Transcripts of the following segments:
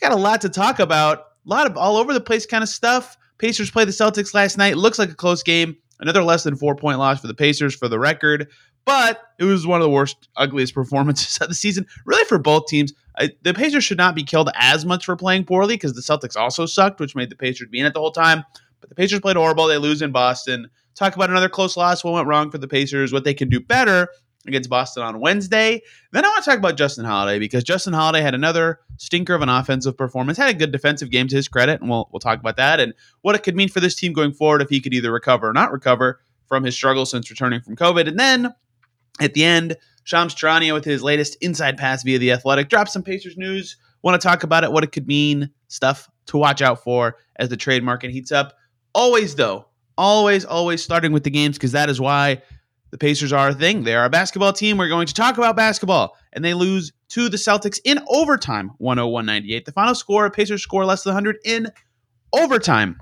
got a lot to talk about. A lot of all over the place kind of stuff. Pacers play the Celtics last night. Looks like a close game. Another less than four point loss for the Pacers for the record. But it was one of the worst, ugliest performances of the season, really for both teams. I, the Pacers should not be killed as much for playing poorly because the Celtics also sucked, which made the Pacers be in it the whole time. But the Pacers played horrible. They lose in Boston talk about another close loss, what went wrong for the Pacers, what they can do better against Boston on Wednesday. Then I want to talk about Justin Holiday because Justin Holiday had another stinker of an offensive performance, had a good defensive game to his credit, and we'll we'll talk about that and what it could mean for this team going forward if he could either recover or not recover from his struggles since returning from COVID. And then at the end, Shams Charania with his latest inside pass via the Athletic dropped some Pacers news. Want to talk about it, what it could mean, stuff to watch out for as the trade market heats up. Always though, always, always starting with the games because that is why the Pacers are a thing. They are a basketball team. We're going to talk about basketball. And they lose to the Celtics in overtime, 101 98. The final score, Pacers score less than 100 in overtime.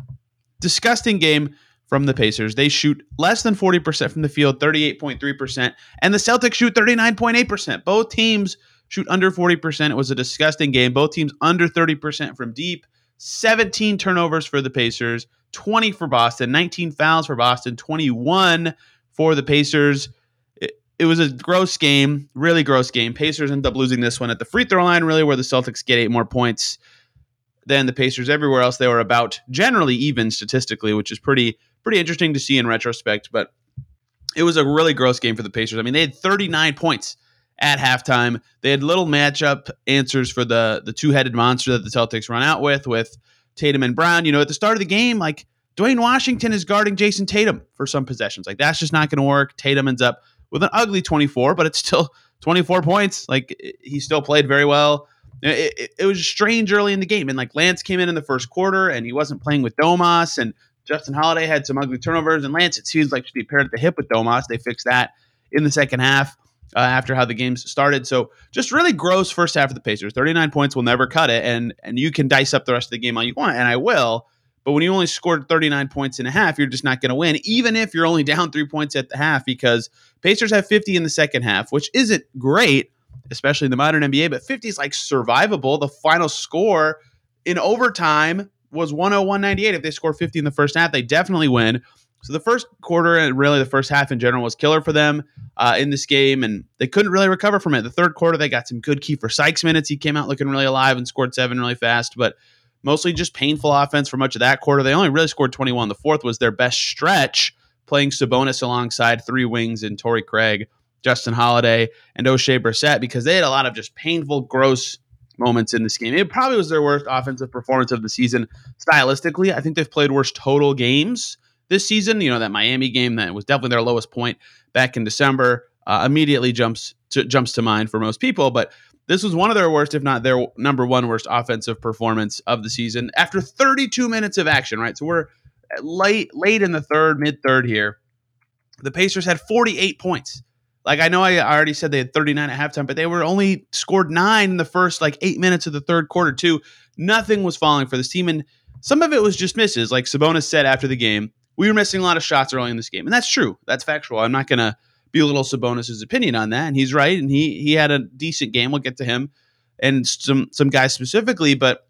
Disgusting game from the Pacers. They shoot less than 40% from the field, 38.3%. And the Celtics shoot 39.8%. Both teams shoot under 40%. It was a disgusting game. Both teams under 30% from deep. 17 turnovers for the Pacers. 20 for Boston, 19 fouls for Boston, 21 for the Pacers. It, it, was a gross game, really gross game. Pacers end up losing this one at the free throw line, really, where the Celtics get eight more points than the Pacers everywhere else. They were about generally even statistically, which is pretty pretty interesting to see in retrospect. But it was a really gross game for the Pacers. I mean, they had 39 points at halftime. They had little matchup answers for the the two headed monster that the Celtics run out with with Tatum and Brown. You know, at the start of the game, like Duane Washington is guarding Jayson Tatum for some possessions. Like that's just not going to work. Tatum ends up with an ugly 24, but it's still 24 points. Like he still played very well. It, it, it, was strange early in the game, and like Lance came in in the first quarter, and he wasn't playing with Domas, and Justin Holiday had some ugly turnovers, and Lance it seems like should be paired at the hip with Domas. They fixed that in the second half uh, after how the games started. So just really gross first half of the Pacers. 39 points will never cut it, and and you can dice up the rest of the game all you want, and I will. But when you only scored 39 points in a half, you're just not going to win, even if you're only down three points at the half, because Pacers have 50 in the second half, which isn't great, especially in the modern NBA, but 50 is like survivable. The final score in overtime was 101 98. If they score 50 in the first half, they definitely win. So the first quarter and really the first half in general was killer for them uh, in this game, and they couldn't really recover from it. The third quarter, they got some good Keifer Sykes minutes. He came out looking really alive and scored seven really fast, but mostly just painful offense for much of that quarter. They only really scored 21. The fourth was their best stretch, playing Sabonis alongside three wings and Torrey Craig, Justin Holiday, and Oshae Brissett because they had a lot of just painful, gross moments in this game. It probably was their worst offensive performance of the season stylistically. I think they've played worse total games this season. You know that Miami game that was definitely their lowest point back in December. Uh, immediately jumps to, jumps to mind for most people, but this was one of their worst, if not their number one worst offensive performance of the season after 32 minutes of action. Right, so we're uh, late late in the third, mid third here. The Pacers had 48 points. Like I know I already said they had 39 at halftime, but they were only scored nine in the first like eight minutes of the third quarter too. Nothing was falling for this team, and some of it was just misses. Like Sabonis said after the game, we were missing a lot of shots early in this game, and that's true. That's factual. I'm not going to belittle Sabonis' opinion on that, and he's right. And he he had a decent game. We'll get to him and some some guys specifically, but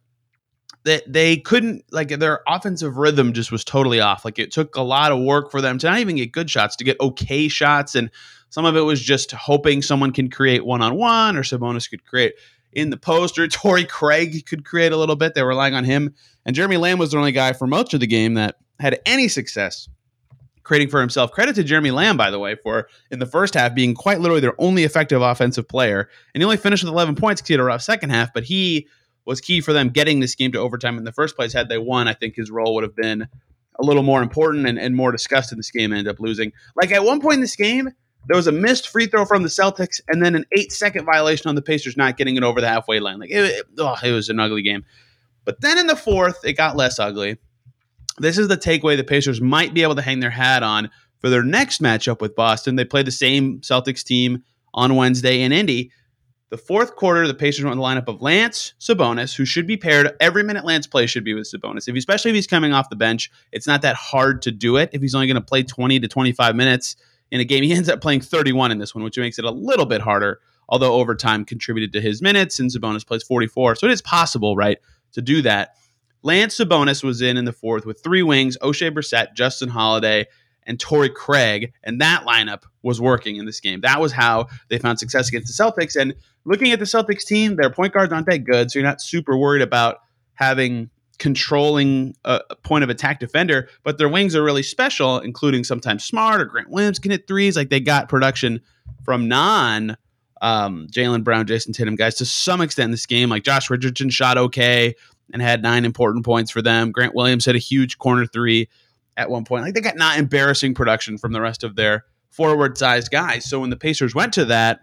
they they couldn't like their offensive rhythm just was totally off. Like it took a lot of work for them to not even get good shots, to get okay shots, and some of it was just hoping someone can create one on one or Sabonis could create in the post or Torrey Craig could create a little bit. They were relying on him, and Jeremy Lamb was the only guy for most of the game that had any success creating for himself. Credit to Jeremy Lamb, by the way, for in the first half being quite literally their only effective offensive player. And he only finished with 11 points because he had a rough second half, but he was key for them getting this game to overtime in the first place. Had they won, I think his role would have been a little more important and, and more discussed in this game and end up losing. Like at one point in this game, there was a missed free throw from the Celtics and then an eight second violation on the Pacers not getting it over the halfway line. Like it, it, oh, it was an ugly game. But then in the fourth, it got less ugly. This is the takeaway the Pacers might be able to hang their hat on for their next matchup with Boston. They play the same Celtics team on Wednesday in Indy. The fourth quarter, the Pacers went in the lineup of Lance Sabonis, who should be paired. Every minute Lance plays should be with Sabonis. If especially if he's coming off the bench, it's not that hard to do it. If he's only going to play 20 to 25 minutes in a game, he ends up playing 31 in this one, which makes it a little bit harder. Although overtime contributed to his minutes, and Sabonis plays 44, so it is possible, right, to do that. Lance Sabonis was in in the fourth with three wings: Oshae Brissett, Justin Holiday, and Torrey Craig, and that lineup was working in this game. That was how they found success against the Celtics. And looking at the Celtics team, their point guards aren't that good, so you're not super worried about having controlling a point of attack defender, but their wings are really special, including sometimes Smart or Grant Williams can hit threes. Like they got production from non um, Jaylen Brown, Jayson Tatum guys to some extent in this game. Like Josh Richardson shot okay and had nine important points for them. Grant Williams had a huge corner three at one point. Like they got not embarrassing production from the rest of their forward sized guys. So when the Pacers went to that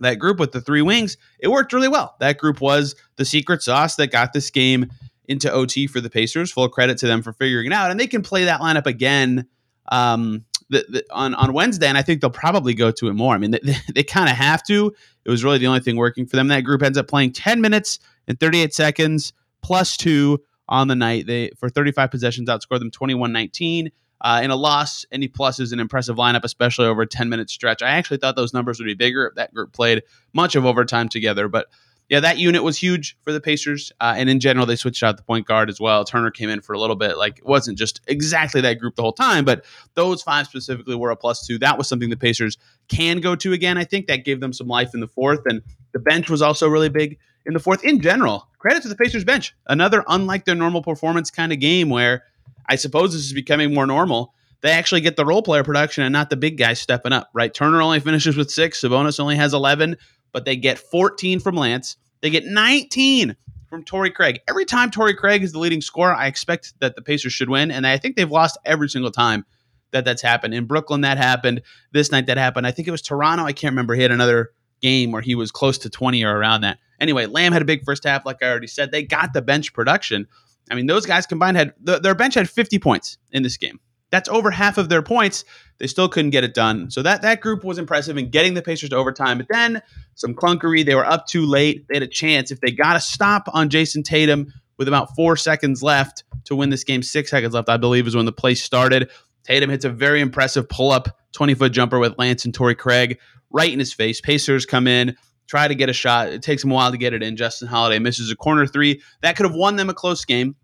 that group with the three wings, it worked really well. That group was the secret sauce that got this game into OT for the Pacers. Full credit to them for figuring it out, and they can play that lineup again um, the, the, on on Wednesday, and I think they'll probably go to it more. I mean, they, they kind of have to. It was really the only thing working for them. That group ends up playing ten minutes and thirty eight seconds plus two on the night. They for 35 possessions outscored them 21-19. Uh, in a loss, any plus is an impressive lineup, especially over a 10 minute stretch. I actually thought those numbers would be bigger if that group played much of overtime together. But yeah, that unit was huge for the Pacers. Uh, and in general, they switched out the point guard as well. Turner came in for a little bit. Like it wasn't just exactly that group the whole time, but those five specifically were a plus two. That was something the Pacers can go to again. I think that gave them some life in the fourth. And the bench was also really big in the fourth. In general, credit to the Pacers bench. Another unlike their normal performance kind of game where I suppose this is becoming more normal. They actually get the role player production and not the big guys stepping up, right? Turner only finishes with six. Sabonis only has 11, but they get 14 from Lance. They get 19 from Torrey Craig. Every time Torrey Craig is the leading scorer, I expect that the Pacers should win. And I think they've lost every single time that that's happened. In Brooklyn, that happened. This night, that happened. I think it was Toronto. I can't remember. He had another game where he was close to 20 or around that. Anyway, Lamb had a big first half, like I already said. They got the bench production. I mean, those guys combined had the, their bench had 50 points in this game. That's over half of their points. They still couldn't get it done. So that that group was impressive in getting the Pacers to overtime. But then some clunkery. They were up too late. They had a chance if they got a stop on Jayson Tatum with about four seconds left to win this game. Six seconds left, I believe, is when the play started. Tatum hits a very impressive pull up 20 foot jumper with Lance and Torrey Craig right in his face. Pacers come in, try to get a shot. It takes him a while to get it in. Justin Holiday misses a corner three. That could have won them a close game.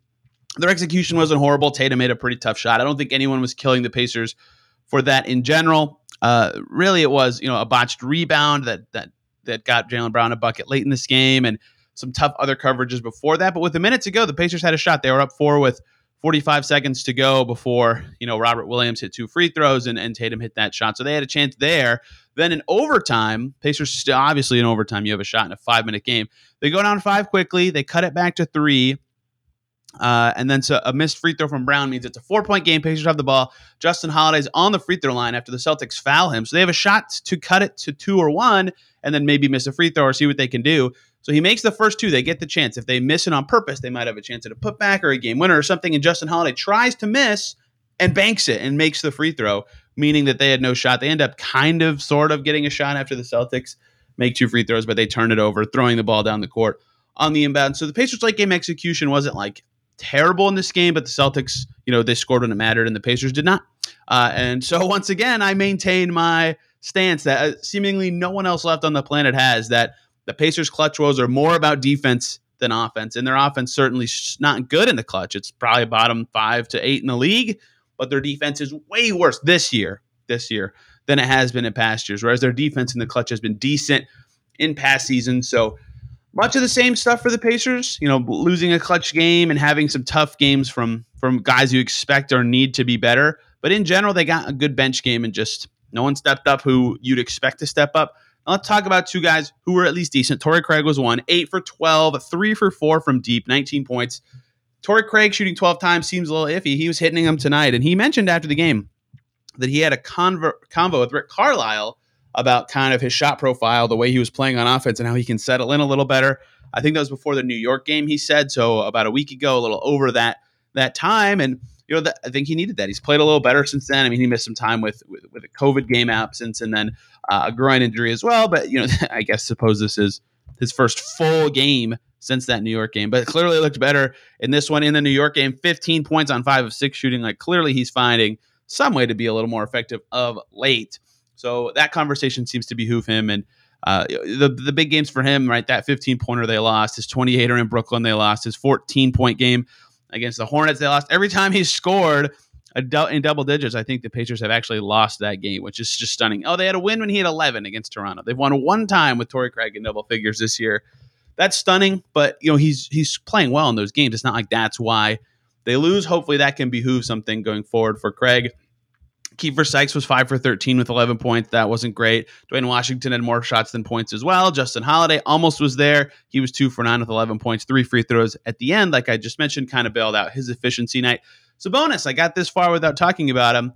Their execution wasn't horrible. Tatum made a pretty tough shot. I don't think anyone was killing the Pacers for that in general. Uh, really, it was you know a botched rebound that that that got Jaylen Brown a bucket late in this game, and some tough other coverages before that. But with a minute to go, the Pacers had a shot. They were up four with 45 seconds to go before you know Robert Williams hit two free throws and, and Tatum hit that shot. So they had a chance there. Then in overtime, Pacers still obviously in overtime, you have a shot in a five minute game. They go down five quickly. They cut it back to three. Uh, and then so a missed free throw from Brown means it's a four point game. Pacers have the ball. Justin Holiday's on the free throw line after the Celtics foul him. So they have a shot to cut it to two or one and then maybe miss a free throw or see what they can do. So he makes the first two. They get the chance. If they miss it on purpose, they might have a chance at a putback or a game winner or something. And Justin Holiday tries to miss and banks it and makes the free throw, meaning that they had no shot. They end up kind of, sort of getting a shot after the Celtics make two free throws, but they turn it over, throwing the ball down the court on the inbound. So the Pacers' late game execution wasn't like terrible in this game, but the Celtics, you know, they scored when it mattered, and the Pacers did not. Uh, and so once again, I maintain my stance that uh, seemingly no one else left on the planet has that the Pacers' clutch woes are more about defense than offense, and their offense certainly not good in the clutch. It's probably bottom five to eight in the league, but their defense is way worse this year. This year than it has been in past years, whereas their defense in the clutch has been decent in past seasons. So much of the same stuff for the Pacers. You know, losing a clutch game and having some tough games from from guys you expect or need to be better. But in general, they got a good bench game and just no one stepped up who you'd expect to step up. Let's talk about two guys who were at least decent. Torrey Craig was one, eight for 12, three for four from deep, 19 points. Torrey Craig shooting 12 times seems a little iffy. He was hitting them tonight. And he mentioned after the game that he had a convo with Rick Carlisle about kind of his shot profile, the way he was playing on offense, and how he can settle in a little better. I think that was before the New York game. He said so about a week ago, a little over that that time, and you know that, I think he needed that. He's played a little better since then. I mean, he missed some time with with, with a COVID game absence and then uh, a groin injury as well. But you know, I guess suppose this is his first full game since that New York game. But clearly looked better in this one in the New York game. 15 points on five of six shooting. Like clearly he's finding some way to be a little more effective of late. So that conversation seems to behoove him. And uh, the the big games for him, right? That 15 pointer they lost, his 28er in Brooklyn they lost, his 14 point game against the Hornets they lost. Every time he scored in double digits, I think the Pacers have actually lost that game, which is just stunning. Oh, they had a win when he had 11 against Toronto. They've won one time with Torrey Craig in double figures this year. That's stunning, but you know he's he's playing well in those games. It's not like that's why they lose. Hopefully, that can behoove something going forward for Craig. Keifer Sykes was five for 13 with 11 points. That wasn't great. Duane Washington had more shots than points as well. Justin Holiday almost was there. He was two for nine with 11 points, three free throws at the end. Like I just mentioned, kind of bailed out his efficiency night. So, bonus, I got this far without talking about him.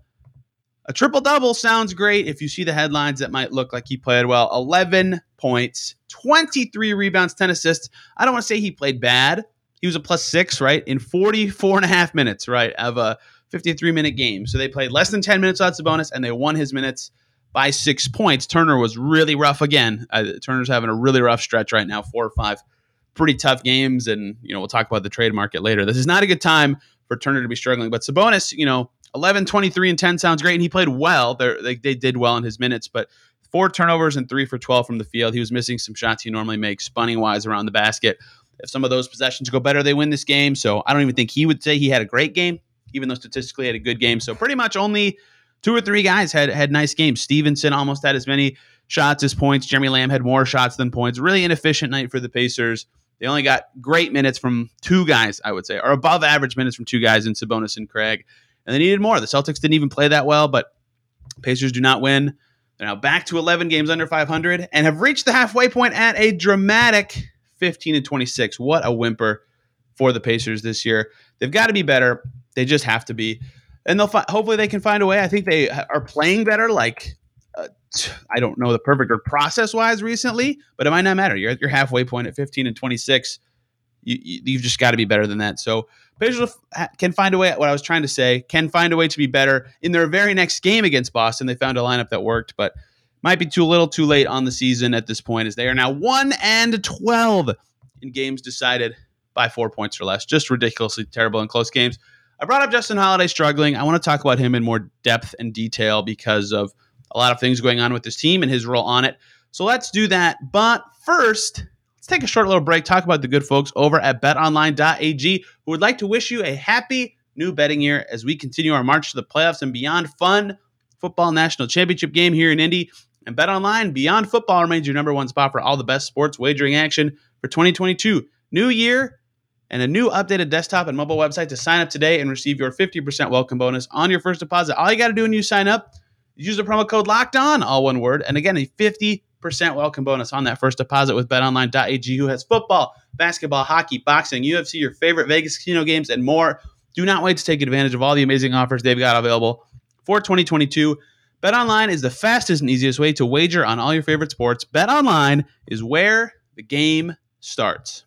A triple double sounds great. If you see the headlines, that might look like he played well. 11 points, 23 rebounds, 10 assists. I don't want to say he played bad. He was a plus six, right? In 44 and a half minutes, right? Of a 53 minute game. So they played less than 10 minutes without Sabonis, and they won his minutes by six points. Turner was really rough again. Uh, Turner's having a really rough stretch right now, four or five pretty tough games. And, you know, we'll talk about the trade market later. This is not a good time for Turner to be struggling. But Sabonis, you know, 11, 23, and 10 sounds great. And he played well. They, they did well in his minutes, but four turnovers and three for 12 from the field. He was missing some shots he normally makes, spunning wise around the basket. If some of those possessions go better, they win this game. So I don't even think he would say he had a great game even though statistically had a good game. So pretty much only two or three guys had had nice games. Stephenson almost had as many shots as points. Jeremy Lamb had more shots than points. Really inefficient night for the Pacers. They only got great minutes from two guys, I would say, or above average minutes from two guys in Sabonis and Craig. And they needed more. The Celtics didn't even play that well, but Pacers do not win. They're now back to 11 games under 500 and have reached the halfway point at a dramatic 15 and 26. What a whimper for the Pacers this year. They've got to be better. They just have to be, and they'll fi- hopefully they can find a way. I think they are playing better. Like uh, I don't know the perfect or process wise recently, but it might not matter. You're at your halfway point at 15 and 26. You, you, have just got to be better than that. So Pacers can find a way. What I was trying to say can find a way to be better in their very next game against Boston. They found a lineup that worked, but might be too little, too late on the season at this point, as they are now one and 12 in games decided by four points or less. Just ridiculously terrible in close games. I brought up Justin Holiday struggling. I want to talk about him in more depth and detail because of a lot of things going on with his team and his role on it. So let's do that. But first, let's take a short little break, talk about the good folks over at betonline.ag who would like to wish you a happy new betting year as we continue our march to the playoffs and beyond fun football national championship game here in Indy. And BetOnline Beyond Football remains your number one spot for all the best sports wagering action for 2022. New year, and a new updated desktop and mobile website to sign up today and receive your 50% welcome bonus on your first deposit. All you got to do when you sign up is use the promo code locked on, all one word. And again, a 50% welcome bonus on that first deposit with betonline.ag, who has football, basketball, hockey, boxing, UFC, your favorite Vegas casino games, and more. Do not wait to take advantage of all the amazing offers they've got available for 2022. BetOnline is the fastest and easiest way to wager on all your favorite sports. BetOnline is where the game starts.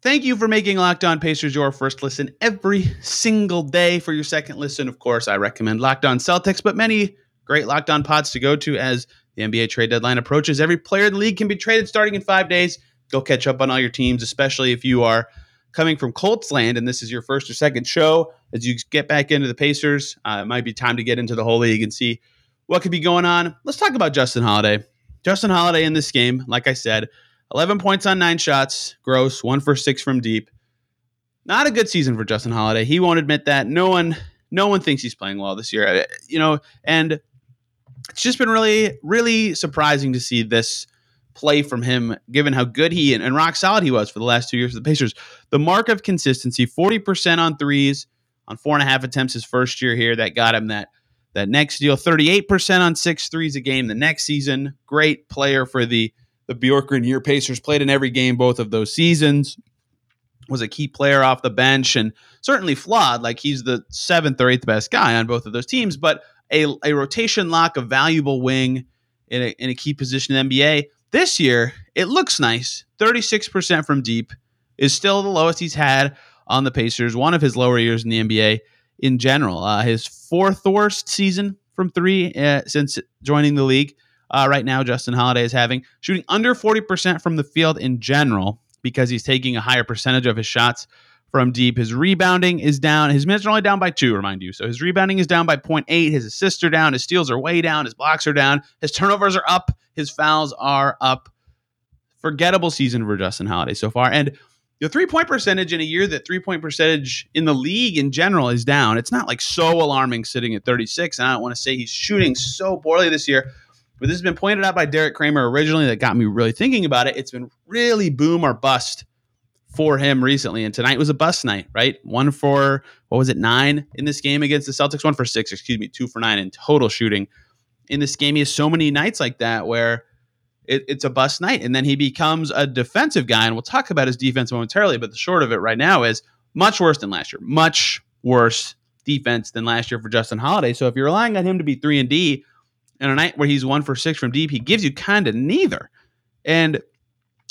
Thank you for making Locked On Pacers your first listen every single day. For your second listen, of course, I recommend Locked On Celtics, but many great Locked On pods to go to as the NBA trade deadline approaches. Every player in the league can be traded starting in five days. Go catch up on all your teams, especially if you are coming from Colts land and this is your first or second show. As you get back into the Pacers, uh, it might be time to get into the whole league and see what could be going on. Let's talk about Justin Holiday. Justin Holiday in this game, like I said, 11 points on nine shots, gross, one for six from deep. Not a good season for Justin Holiday. He won't admit that. No one, no one thinks he's playing well this year. Uh, you know, and it's just been really, really surprising to see this play from him, given how good he and, and rock solid he was for the last two years of the Pacers. The mark of consistency: 40% on threes on four and a half attempts his first year here. That got him that that next deal. 38% on six threes a game the next season. Great player for the the Bjorkgren year Pacers played in every game both of those seasons. Was a key player off the bench and certainly flawed. Like he's the seventh or eighth best guy on both of those teams, but a, a rotation lock, a valuable wing, in a, in a key position in NBA. This year, it looks nice. 36% from deep is still the lowest he's had on the Pacers, one of his lower years in the NBA in general. Uh, his fourth worst season from three uh, since joining the league. Uh, right now, Justin Holiday is having shooting under 40% from the field in general because he's taking a higher percentage of his shots from deep. His rebounding is down. His minutes are only down by two, remind you. So his rebounding is down by 0.8. His assists are down. His steals are way down. His blocks are down. His turnovers are up. His fouls are up. Forgettable season for Justin Holiday so far. And the three point percentage in a year that three point percentage in the league in general is down. It's not like so alarming sitting at 36. And I don't want to say he's shooting so poorly this year. But this has been pointed out by Derek Kramer originally that got me really thinking about it. It's been really boom or bust for him recently. And tonight was a bust night, right? One for, what was it, nine in this game against the Celtics? One for six, excuse me, two for nine in total shooting. In this game, he has so many nights like that where it, it's a bust night. And then he becomes a defensive guy. And we'll talk about his defense momentarily. But the short of it right now is much worse than last year. Much worse defense than last year for Justin Holiday. So if you're relying on him to be 3 and D, in a night where he's one for six from deep, he gives you kind of neither. And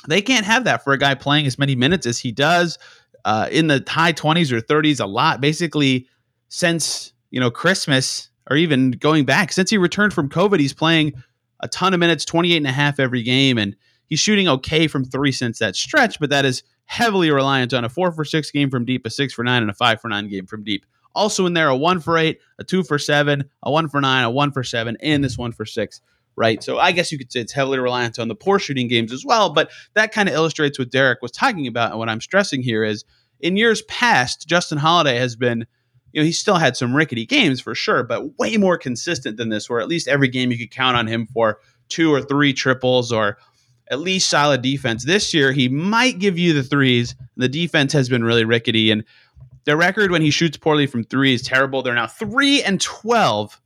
they can't have that for a guy playing as many minutes as he does uh, in the high 20s or 30s a lot, basically since, you know, Christmas or even going back. Since he returned from COVID, he's playing a ton of minutes, 28 and a half every game. And he's shooting okay from three since that stretch, but that is heavily reliant on a four for six game from deep, a six for nine, and a five for nine game from deep. Also in there, a one for eight, a two for seven, a one for nine, a one for seven, and this one for six right? So I guess you could say it's heavily reliant on the poor shooting games as well. But that kind of illustrates what Derek was talking about. And what I'm stressing here is in years past, Justin Holiday has been, you know, he still had some rickety games for sure, but way more consistent than this, where at least every game you could count on him for two or three triples or at least solid defense. This year, he might give you the threes. The defense has been really rickety. And their record when he shoots poorly from three is terrible. They're now three and 12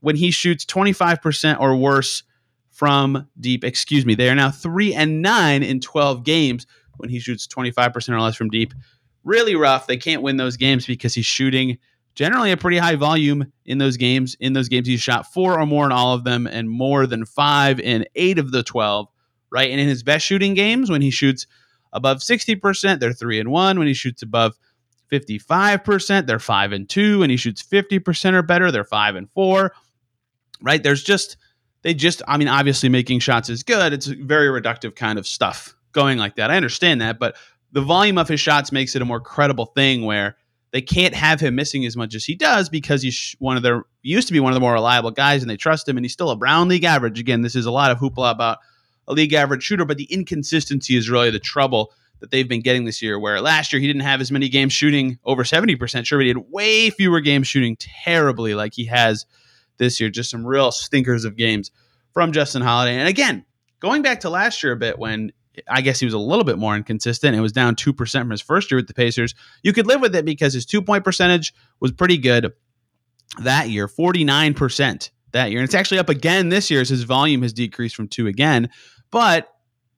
when he shoots 25% or worse from deep. Excuse me. They are now 3 and 9 in 12 games when he shoots 25% or less from deep. Really rough. They can't win those games because he's shooting generally a pretty high volume in those games. In those games, he's shot four or more in all of them and more than five in eight of the 12, right? And in his best shooting games, when he shoots above 60%, they're three and one. When he shoots above 55%, they're five and two. and he shoots 50% or better, they're five and four right? There's just they just I mean obviously making shots is good. It's a very reductive kind of stuff going like that. I understand that, but the volume of his shots makes it a more credible thing where they can't have him missing as much as he does because he's one of their used to be one of the more reliable guys and they trust him and he's still a Brown league average. Again, this is a lot of hoopla about a league average shooter, but the inconsistency is really the trouble that they've been getting this year. Where last year he didn't have as many games shooting over 70%, sure, but he had way fewer games shooting terribly like he has this year. Just some real stinkers of games from Justin Holiday. And again, going back to last year a bit when I guess he was a little bit more inconsistent. It was down 2% from his first year with the Pacers. You could live with it because his two point percentage was pretty good that year, 49% that year. And it's actually up again this year as his volume has decreased from two again. But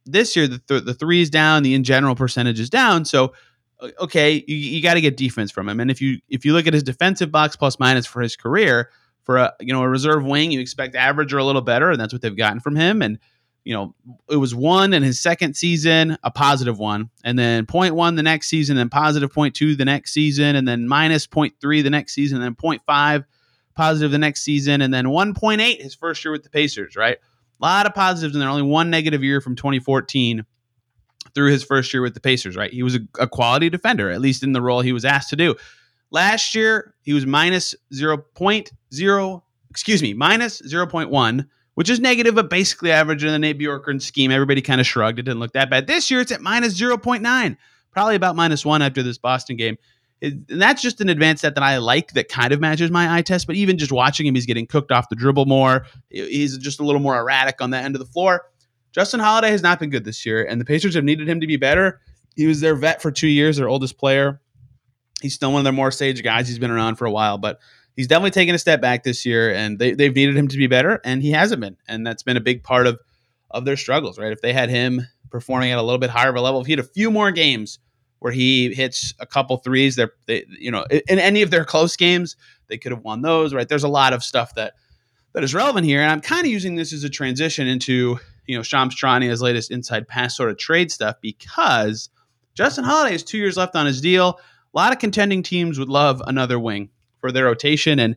this year, the, th- the three is down, the in general percentage is down. So, uh, okay, you, you got to get defense from him. And if you if you look at his defensive box plus minus for his career, for a you know a reserve wing, you expect average or a little better, and that's what they've gotten from him. And you know, it was one in his second season, a positive one, and then one the next season, then positive two the next season, and then minus three the next season, and then five positive the next season, and then 1.8 his first year with the Pacers, right? A lot of positives, and then only one negative year from 2014 through his first year with the Pacers, right? He was a, a quality defender, at least in the role he was asked to do. Last year, he was minus 0.0, excuse me, minus 0.1, which is negative, but basically average in the Nate Bjorkgren scheme. Everybody kind of shrugged. It didn't look that bad. This year, it's at minus 0.9, probably about minus one after this Boston game. And that's just an advanced set that I like that kind of matches my eye test. But even just watching him, he's getting cooked off the dribble more. He's just a little more erratic on that end of the floor. Justin Holiday has not been good this year, and the Pacers have needed him to be better. He was their vet for two years, their oldest player. He's still one of their more sage guys. He's been around for a while, but he's definitely taken a step back this year, and they, they've needed him to be better, and he hasn't been, and that's been a big part of of their struggles, right? If they had him performing at a little bit higher of a level, if he had a few more games where he hits a couple threes, they're they, you know in any of their close games they could have won those, right? There's a lot of stuff that that is relevant here. And I'm kind of using this as a transition into, you know, Shams Charania's latest inside pass sort of trade stuff because Justin Holiday has two years left on his deal. A lot of contending teams would love another wing for their rotation. And,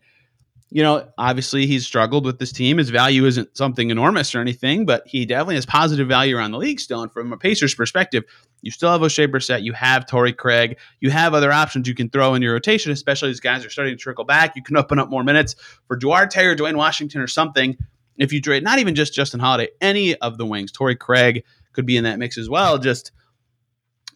you know, obviously he's struggled with this team. His value isn't something enormous or anything, but he definitely has positive value around the league still. And from a Pacers perspective, you still have Oshae Brissett, you have Torrey Craig, you have other options you can throw in your rotation, especially as guys are starting to trickle back. You can open up more minutes for Duarte or Duane Washington or something. If you trade not even just Justin Holiday, any of the wings, Torrey Craig could be in that mix as well. Just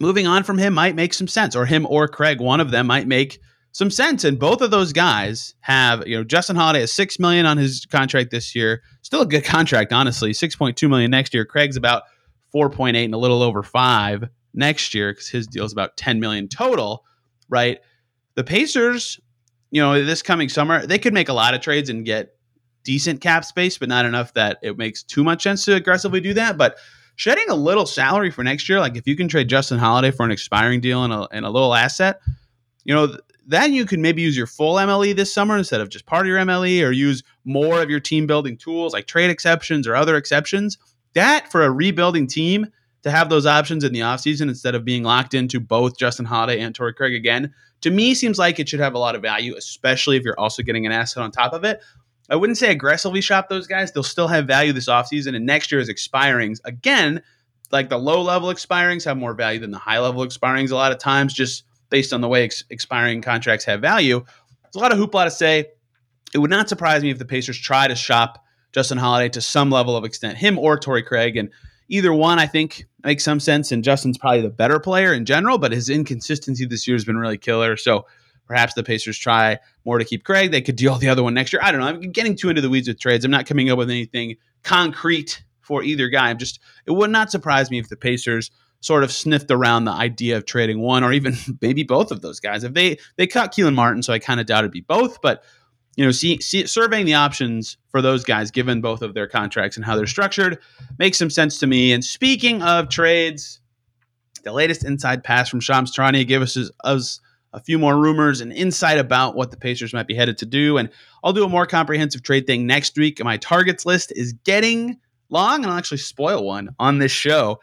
moving on from him might make some sense, or him or Craig, one of them might make some sense. And both of those guys have, you know, Justin Holiday has six million on his contract this year. Still a good contract, honestly. Six point two million next year. Craig's about four point eight and a little over five next year because his deal is about ten million total. Right. The Pacers, you know, this coming summer, they could make a lot of trades and get decent cap space, but not enough that it makes too much sense to aggressively do that. But shedding a little salary for next year, like if you can trade Justin Holiday for an expiring deal and a, and a little asset, you know, then you can maybe use your full MLE this summer instead of just part of your MLE or use more of your team building tools like trade exceptions or other exceptions. That for a rebuilding team to have those options in the offseason instead of being locked into both Justin Holiday and Torrey Craig again, to me seems like it should have a lot of value, especially if you're also getting an asset on top of it. I wouldn't say aggressively shop those guys. They'll still have value this offseason. And next year's expirings, again, like the low level expirings have more value than the high level expirings a lot of times, just based on the way ex- expiring contracts have value. There's a lot of hoopla to say. It would not surprise me if the Pacers try to shop Justin Holiday to some level of extent, him or Torrey Craig. And either one, I think, makes some sense. And Justin's probably the better player in general, but his inconsistency this year has been really killer. So Perhaps the Pacers try more to keep Craig. They could deal the other one next year. I don't know. I'm getting too into the weeds with trades. I'm not coming up with anything concrete for either guy. I'm just it would not surprise me if the Pacers sort of sniffed around the idea of trading one or even maybe both of those guys. If they they cut Kelan Martin, so I kind of doubt it'd be both, but you know, see, see, surveying the options for those guys, given both of their contracts and how they're structured, makes some sense to me. And speaking of trades, the latest inside pass from Shams Charania gave us, us a few more rumors and insight about what the Pacers might be headed to do. And I'll do a more comprehensive trade thing next week. My targets list is getting long, and I'll actually spoil one on this show.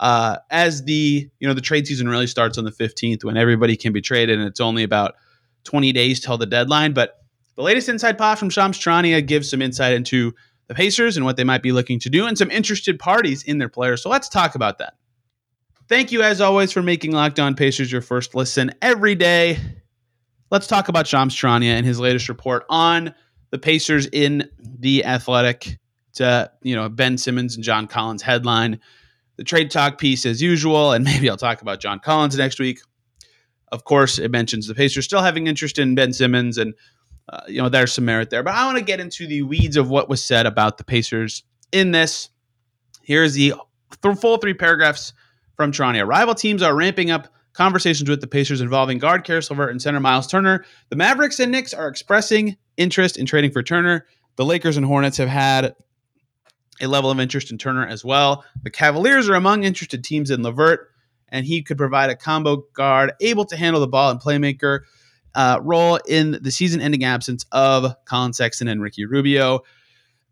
Uh, as the you know the trade season really starts on the 15th when everybody can be traded and it's only about 20 days till the deadline but the latest inside pod from Shams Charania gives some insight into the Pacers and what they might be looking to do and some interested parties in their players so let's talk about that Thank you, as always, for making Locked On Pacers your first listen every day. Let's talk about Shams Charania and his latest report on the Pacers in the Athletic. To you know, Ben Simmons and John Collins headline, the trade talk piece as usual, and maybe I'll talk about John Collins next week. Of course, it mentions the Pacers still having interest in Ben Simmons, and uh, you know there's some merit there. But I want to get into the weeds of what was said about the Pacers in this. Here's the full three paragraphs from Charania. Rival teams are ramping up conversations with the Pacers involving guard Caris LeVert and center Miles Turner. The Mavericks and Knicks are expressing interest in trading for Turner. The Lakers and Hornets have had a level of interest in Turner as well. The Cavaliers are among interested teams in LeVert, and he could provide a combo guard able to handle the ball and playmaker uh, role in the season-ending absence of Collin Sexton and Ricky Rubio.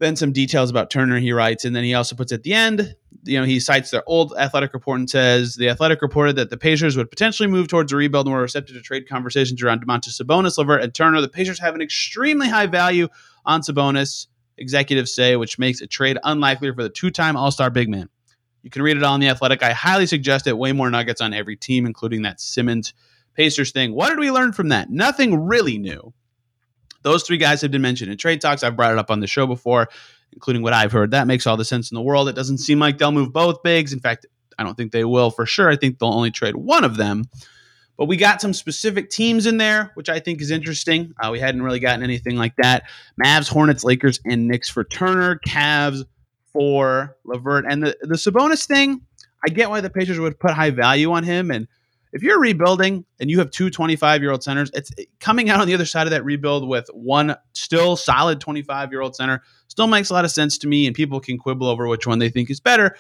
Then some details about Turner he writes, and then he also puts at the end, you know, he cites their old athletic report and says the athletic reported that the Pacers would potentially move towards a rebuild and were receptive to trade conversations around Domantas Sabonis, LeVert, and Turner. The Pacers have an extremely high value on Sabonis, executives say, which makes a trade unlikely for the two-time All-Star big man. You can read it all in the athletic. I highly suggest it. Way more nuggets on every team, including that Simmons Pacers thing. What did we learn from that? Nothing really new. Those three guys have been mentioned in trade talks. I've brought it up on the show before, including what I've heard. That makes all the sense in the world. It doesn't seem like they'll move both bigs. In fact, I don't think they will for sure. I think they'll only trade one of them. But we got some specific teams in there, which I think is interesting. Uh, we hadn't really gotten anything like that. Mavs, Hornets, Lakers, and Knicks for Turner. Cavs for LeVert. And the, the Sabonis thing, I get why the Pacers would put high value on him. And if you're rebuilding and you have two 25 year old centers, it's coming out on the other side of that rebuild with one still solid 25 year old center still makes a lot of sense to me. And people can quibble over which one they think is better.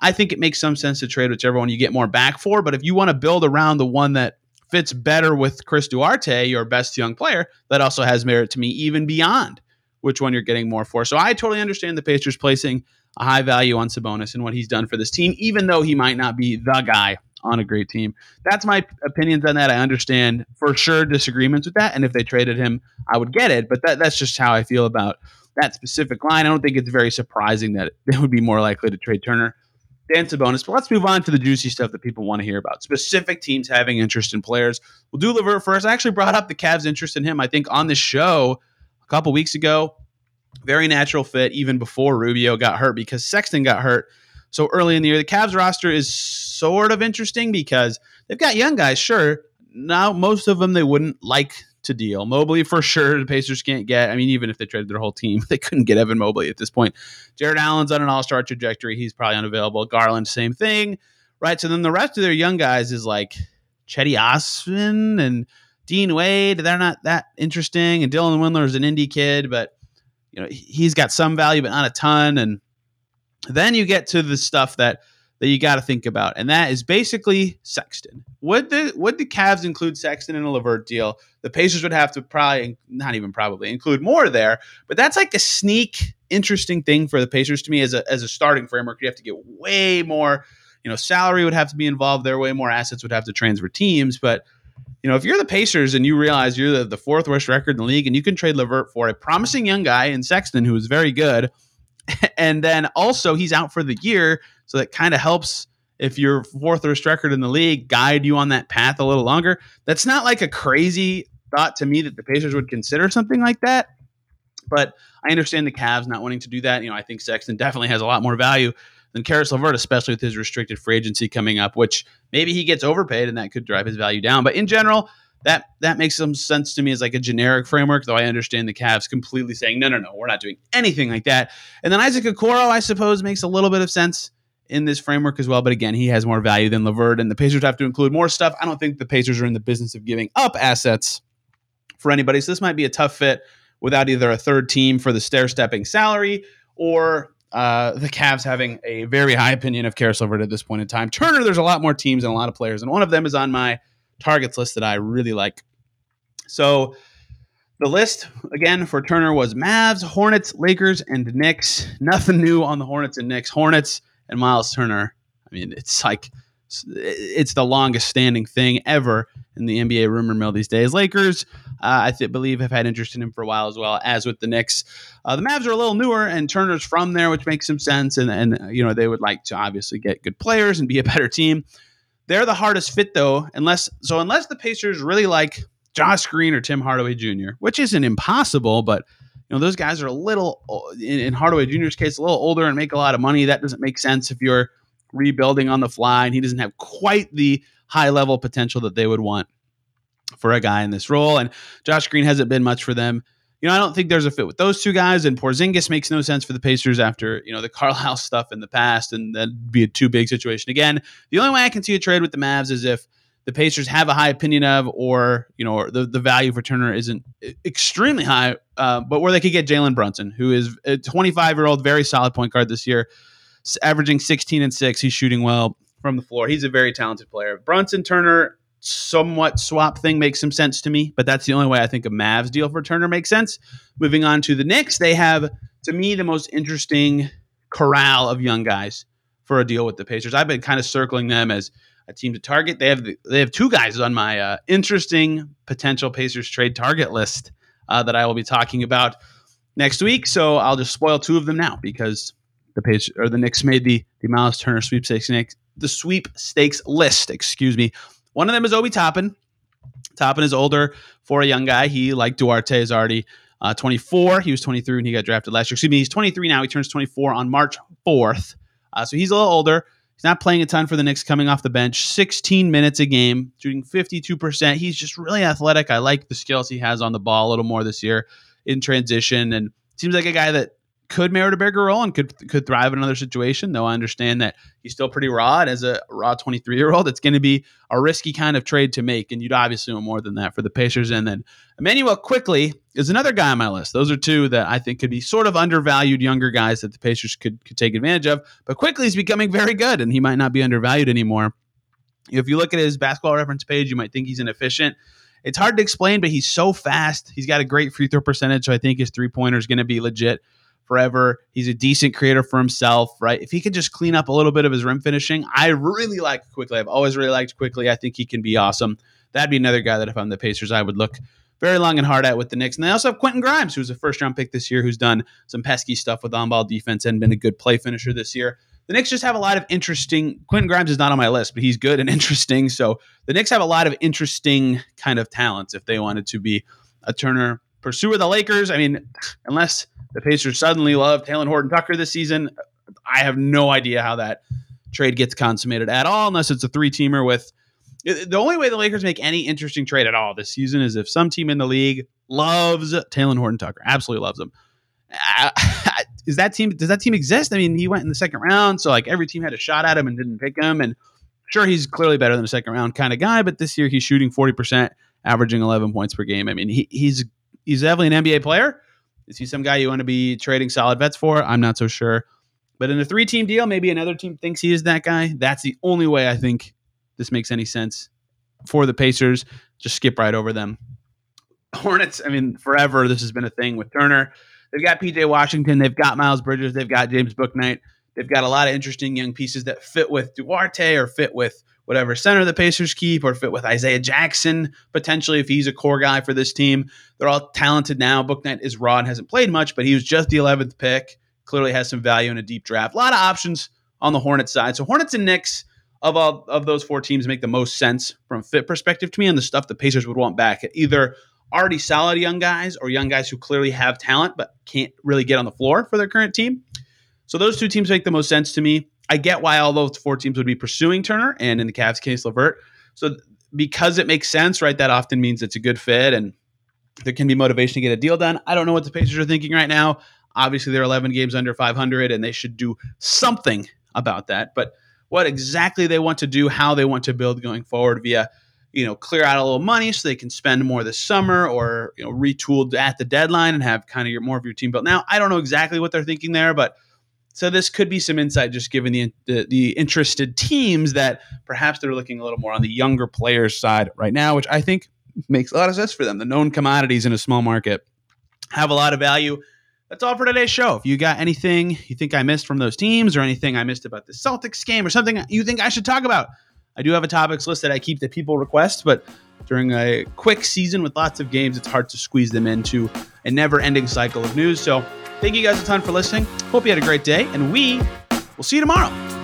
I think it makes some sense to trade whichever one you get more back for. But if you want to build around the one that fits better with Chris Duarte, your best young player, that also has merit to me, even beyond which one you're getting more for. So I totally understand the Pacers placing a high value on Sabonis and what he's done for this team, even though he might not be the guy on a great team. That's my opinions on that. I understand for sure disagreements with that, and if they traded him, I would get it. But that, that's just how I feel about that specific line. I don't think it's very surprising that they would be more likely to trade Turner than Sabonis. But let's move on to the juicy stuff that people want to hear about. Specific teams having interest in players. We'll do LeVert first. I actually brought up the Cavs' interest in him. I think on the show a couple weeks ago. Very natural fit even before Rubio got hurt because Sexton got hurt so early in the year. The Cavs roster is sort of interesting because they've got young guys, sure. Now, most of them they wouldn't like to deal. Mobley for sure, the Pacers can't get. I mean, even if they traded their whole team, they couldn't get Evan Mobley at this point. Jarrett Allen's on an all star trajectory. He's probably unavailable. Garland, same thing. Right. So then the rest of their young guys is like Cedi Osman and Dean Wade. They're not that interesting. And Dylan Windler is an Indy kid, but you know, he's got some value, but not a ton. And then you get to the stuff that that you got to think about, and that is basically Sexton. Would the would the Cavs include Sexton in a LeVert deal? The Pacers would have to probably not even probably include more there, but that's like a sneak interesting thing for the Pacers to me as a as a starting framework. You have to get way more, you know, salary would have to be involved there, way more assets would have to transfer teams, but you know, if you're the Pacers and you realize you're the, the fourth worst record in the league and you can trade LeVert for a promising young guy in Sexton who is very good, and then also he's out for the year, so that kind of helps if you're fourth worst record in the league, guide you on that path a little longer. That's not like a crazy thought to me that the Pacers would consider something like that. But I understand the Cavs not wanting to do that. You know, I think Sexton definitely has a lot more value than Caris LeVert, especially with his restricted free agency coming up, which maybe he gets overpaid and that could drive his value down. But in general, that that makes some sense to me as like a generic framework, though I understand the Cavs completely saying, no, no, no, we're not doing anything like that. And then Isaac Okoro, I suppose, makes a little bit of sense in this framework as well. But again, he has more value than LeVert, and the Pacers have to include more stuff. I don't think the Pacers are in the business of giving up assets for anybody. So this might be a tough fit without either a third team for the stair stepping salary or uh, the Cavs having a very high opinion of Caris LeVert at this point in time. Turner, there's a lot more teams and a lot of players, and one of them is on my targets list that I really like. So the list again for Turner was Mavs, Hornets, Lakers, and Knicks. Nothing new on the Hornets and Knicks. Hornets and Miles Turner. I mean, it's like it's the longest standing thing ever in the NBA rumor mill these days. Lakers, uh, I th- believe, have had interest in him for a while as well as with the Knicks. Uh, the Mavs are a little newer, and Turner's from there, which makes some sense. And and you know they would like to obviously get good players and be a better team. They're the hardest fit though, unless so unless the Pacers really like Josh Green or Tim Hardaway Jr., which isn't impossible, but you know those guys are a little in, in Hardaway Jr.'s case a little older and make a lot of money. That doesn't make sense if you're rebuilding on the fly, and he doesn't have quite the high level potential that they would want for a guy in this role. And Josh Green hasn't been much for them you know, I don't think there's a fit with those two guys. And Porzingis makes no sense for the Pacers after you know the Carlisle stuff in the past, and that'd be a too big situation again. The only way I can see a trade with the Mavs is if the Pacers have a high opinion of, or you know, the the value for Turner isn't extremely high, uh, but where they could get Jalen Brunson, who is a 25 year old, very solid point guard this year, averaging 16 and six. He's shooting well from the floor. He's a very talented player. Brunson Turner somewhat swap thing makes some sense to me, but that's the only way I think a Mavs deal for Turner makes sense. Moving on to the Knicks, they have, to me, the most interesting corral of young guys for a deal with the Pacers. I've been kind of circling them as a team to target. They have they have two guys on my uh, interesting potential Pacers trade target list uh, that I will be talking about next week. So I'll just spoil two of them now because the Pacers or the Knicks made the the Miles Turner sweepstakes the sweepstakes list. Excuse me one of them is Obi Toppin. Toppin is older for a young guy. He, like Duarte, is already uh, 24. He was 23 when he got drafted last year. Excuse me, he's 23 now. He turns 24 on March 4th. Uh, so he's a little older. He's not playing a ton for the Knicks coming off the bench. 16 minutes a game, shooting 52%. He's just really athletic. I like the skills he has on the ball a little more this year in transition. And seems like a guy that could merit a bigger role and could could thrive in another situation. Though I understand that he's still pretty raw. And as a raw 23 year old, it's going to be a risky kind of trade to make. And you'd obviously want more than that for the Pacers. And then Immanuel Quickley is another guy on my list. Those are two that I think could be sort of undervalued younger guys that the Pacers could, could take advantage of. But Quickley is becoming very good, and he might not be undervalued anymore. If you look at his basketball reference page, you might think he's inefficient. It's hard to explain, but he's so fast. He's got a great free throw percentage, so I think his three pointer is going to be legit forever. He's a decent creator for himself, right? If he could just clean up a little bit of his rim finishing, I really like Quickley. I've always really liked Quickley. I think he can be awesome. That'd be another guy that if I'm the Pacers, I would look very long and hard at with the Knicks. And they also have Quentin Grimes, who's a first round pick this year, who's done some pesky stuff with on ball defense and been a good play finisher this year. The Knicks just have a lot of interesting. Quentin Grimes is not on my list, but he's good and interesting. So the Knicks have a lot of interesting kind of talents if they wanted to be a Turner pursuer. The Lakers, I mean, unless the Pacers suddenly love Talen Horton Tucker this season, I have no idea how that trade gets consummated at all, unless it's a three teamer with the only way the Lakers make any interesting trade at all this season is if some team in the league loves Talen Horton Tucker, absolutely loves him. Is that team? Does that team exist? I mean, he went in the second round, so like every team had a shot at him and didn't pick him. And sure, he's clearly better than a second round kind of guy, but this year he's shooting forty percent, averaging eleven points per game. I mean, he, he's he's definitely an NBA player. Is he some guy you want to be trading solid vets for? I'm not so sure. But in a three team deal, maybe another team thinks he is that guy. That's the only way I think this makes any sense for the Pacers. Just skip right over them. Hornets, I mean, forever this has been a thing with Turner. They've got PJ Washington, they've got Miles Bridges, they've got James Bouknight. They've got a lot of interesting young pieces that fit with Duarte or fit with whatever center the Pacers keep or fit with Isaiah Jackson potentially if he's a core guy for this team. They're all talented now. Bouknight is raw and hasn't played much, but he was just the 11th pick. Clearly has some value in a deep draft. A lot of options on the Hornets side. So Hornets and Knicks of all of those four teams make the most sense from fit perspective to me and the stuff the Pacers would want back. Either already solid young guys or young guys who clearly have talent but can't really get on the floor for their current team. So those two teams make the most sense to me. I get why all those four teams would be pursuing Turner and in the Cavs case LeVert. So because it makes sense, right? That often means it's a good fit and there can be motivation to get a deal done. I don't know what the Pacers are thinking right now. Obviously, they're 11 games under 500 and they should do something about that. But what exactly they want to do, how they want to build going forward via, you know, clear out a little money so they can spend more this summer or, you know, retooled at the deadline and have kind of your more of your team built. Now, I don't know exactly what they're thinking there, but so this could be some insight just given the, the, the interested teams that perhaps they're looking a little more on the younger players side right now, which I think makes a lot of sense for them. The known commodities in a small market have a lot of value that's all for today's show. If you got anything you think I missed from those teams or anything I missed about the Celtics game or something you think I should talk about, I do have a topics list that I keep that people request, but during a quick season with lots of games, it's hard to squeeze them into a never ending cycle of news. So thank you guys a ton for listening. Hope you had a great day, and we will see you tomorrow.